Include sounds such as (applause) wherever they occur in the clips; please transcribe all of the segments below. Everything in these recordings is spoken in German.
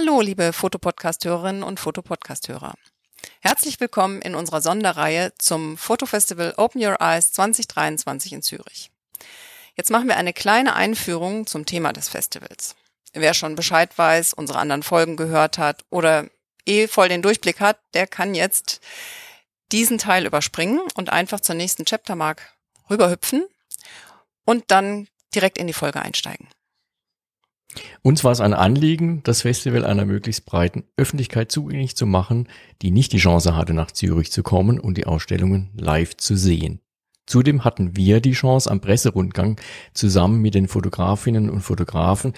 Hallo, liebe Fotopodcast-Hörerinnen und Fotopodcast-Hörer. Herzlich willkommen in unserer Sonderreihe zum Fotofestival Open Your Eyes 2023 in Zürich. Jetzt machen wir eine kleine Einführung zum Thema des Festivals. Wer schon Bescheid weiß, unsere anderen Folgen gehört hat oder eh voll den Durchblick hat, der kann jetzt diesen Teil überspringen und einfach zur nächsten Chaptermark rüberhüpfen und dann direkt in die Folge einsteigen. Uns war es ein Anliegen, das Festival einer möglichst breiten Öffentlichkeit zugänglich zu machen, die nicht die Chance hatte, nach Zürich zu kommen und die Ausstellungen live zu sehen. Zudem hatten wir die Chance, am Presserundgang zusammen mit den Fotografinnen und Fotografen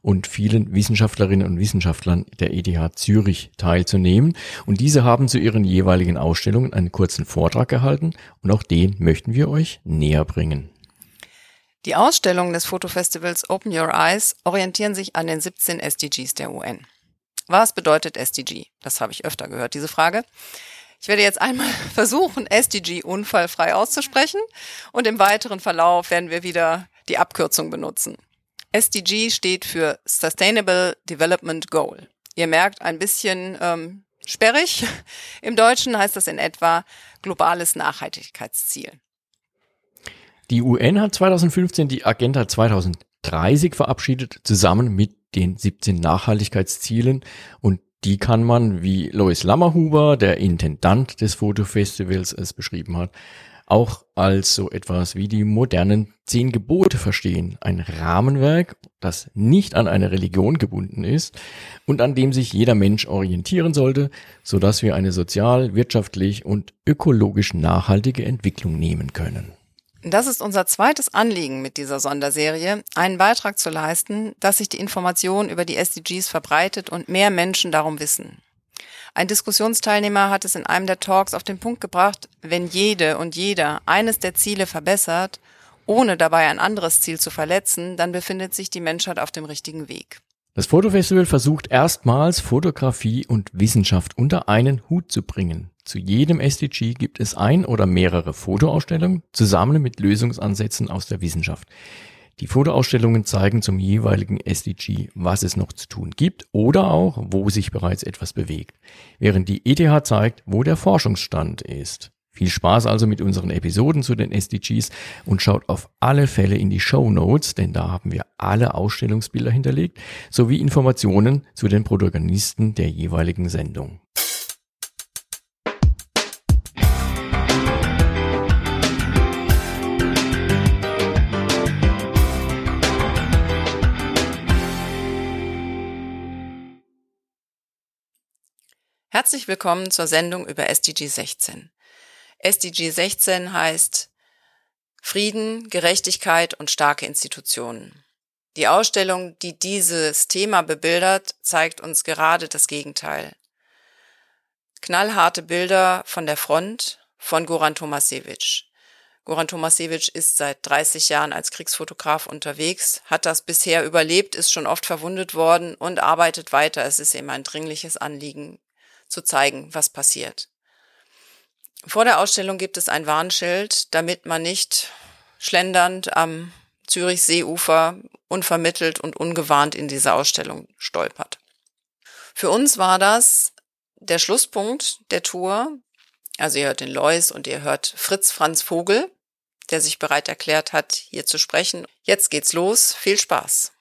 und vielen Wissenschaftlerinnen und Wissenschaftlern der ETH Zürich teilzunehmen. Und diese haben zu ihren jeweiligen Ausstellungen einen kurzen Vortrag gehalten und auch den möchten wir euch näher bringen. Die Ausstellungen des Fotofestivals Open Your Eyes orientieren sich an den 17 SDGs der UN. Was bedeutet SDG? Das habe ich öfter gehört, diese Frage. Ich werde jetzt einmal (laughs) versuchen, SDG unfallfrei auszusprechen und im weiteren Verlauf werden wir wieder die Abkürzung benutzen. SDG steht für Sustainable Development Goal. Ihr merkt ein bisschen ähm, sperrig. Im Deutschen heißt das in etwa globales Nachhaltigkeitsziel. Die UN hat 2015 die Agenda 2030 verabschiedet, zusammen mit den 17 Nachhaltigkeitszielen und die kann man, wie Lois Lammerhuber, der Intendant des Fotofestivals, es beschrieben hat, auch als so etwas wie die modernen zehn Gebote verstehen. Ein Rahmenwerk, das nicht an eine Religion gebunden ist und an dem sich jeder Mensch orientieren sollte, so dass wir eine sozial, wirtschaftlich und ökologisch nachhaltige Entwicklung nehmen können. Das ist unser zweites Anliegen mit dieser Sonderserie, einen Beitrag zu leisten, dass sich die Information über die SDGs verbreitet und mehr Menschen darum wissen. Ein Diskussionsteilnehmer hat es in einem der Talks auf den Punkt gebracht, wenn jede und jeder eines der Ziele verbessert, ohne dabei ein anderes Ziel zu verletzen, dann befindet sich die Menschheit auf dem richtigen Weg. Das Fotofestival versucht erstmals Fotografie und Wissenschaft unter einen Hut zu bringen. Zu jedem SDG gibt es ein oder mehrere Fotoausstellungen zusammen mit Lösungsansätzen aus der Wissenschaft. Die Fotoausstellungen zeigen zum jeweiligen SDG, was es noch zu tun gibt oder auch, wo sich bereits etwas bewegt, während die ETH zeigt, wo der Forschungsstand ist. Viel Spaß also mit unseren Episoden zu den SDGs und schaut auf alle Fälle in die Show Notes, denn da haben wir alle Ausstellungsbilder hinterlegt, sowie Informationen zu den Protagonisten der jeweiligen Sendung. Herzlich willkommen zur Sendung über SDG 16. SDG 16 heißt Frieden, Gerechtigkeit und starke Institutionen. Die Ausstellung, die dieses Thema bebildert, zeigt uns gerade das Gegenteil. Knallharte Bilder von der Front von Goran Tomasewitsch. Goran Tomasewitsch ist seit 30 Jahren als Kriegsfotograf unterwegs, hat das bisher überlebt, ist schon oft verwundet worden und arbeitet weiter. Es ist ihm ein dringliches Anliegen, zu zeigen, was passiert. Vor der Ausstellung gibt es ein Warnschild, damit man nicht schlendernd am Zürich-Seeufer unvermittelt und ungewarnt in diese Ausstellung stolpert. Für uns war das der Schlusspunkt der Tour. Also ihr hört den Lois und ihr hört Fritz Franz Vogel, der sich bereit erklärt hat, hier zu sprechen. Jetzt geht's los. Viel Spaß.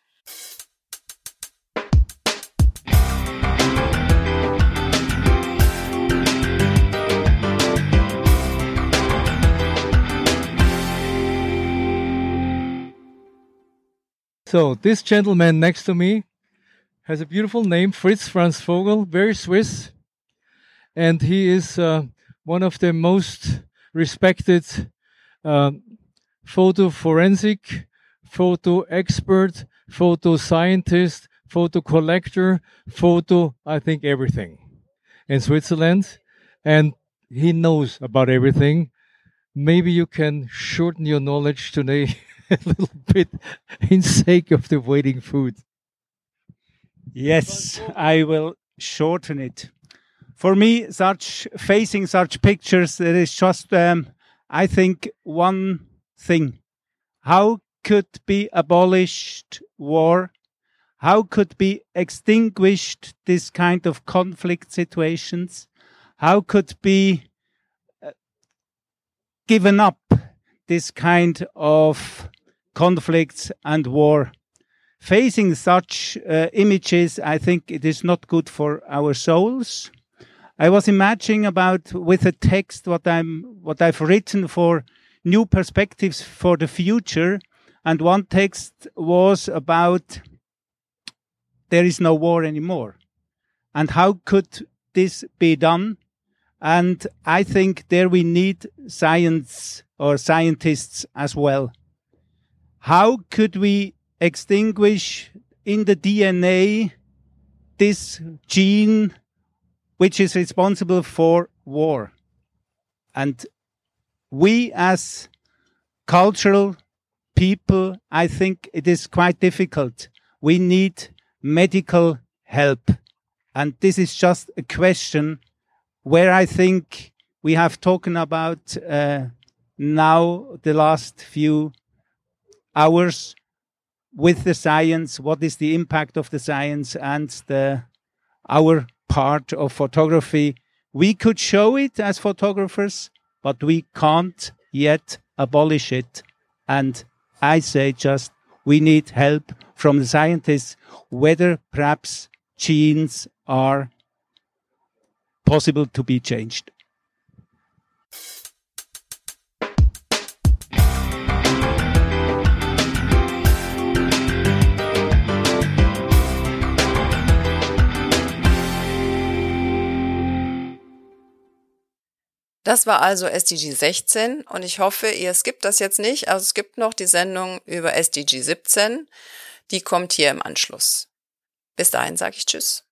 So this gentleman next to me has a beautiful name, Fritz Franz Vogel, very Swiss, and he is uh, one of the most respected uh, photo forensic, photo expert, photo scientist, photo collector, photo, I think everything in Switzerland. And he knows about everything. Maybe you can shorten your knowledge today (laughs) a little bit in sake of the waiting food. Yes, I will shorten it. For me, such facing such pictures, there is just, um, I think, one thing: how could be abolished war? how could be extinguished this kind of conflict situations? How could be uh, given up this kind of conflicts and war? Facing such uh, images, I think it is not good for our souls. I was imagining about with a text what I'm what I've written for new perspectives for the future, and one text was about there is no war anymore. And how could this be done? And I think there we need science or scientists as well. How could we extinguish in the DNA this gene which is responsible for war? And we as cultural people, I think it is quite difficult. We need medical help. And this is just a question where I think we have talked about uh, now the last few hours with the science. What is the impact of the science and the our part of photography? We could show it as photographers, but we can't yet abolish it. And I say just we need help from the scientists whether perhaps genes are possible to be changed. Das war also SDG 16 und ich hoffe, ihr skippt das jetzt nicht. Also es gibt noch die Sendung über SDG 17. Die kommt hier im Anschluss. Bis dahin sage ich Tschüss.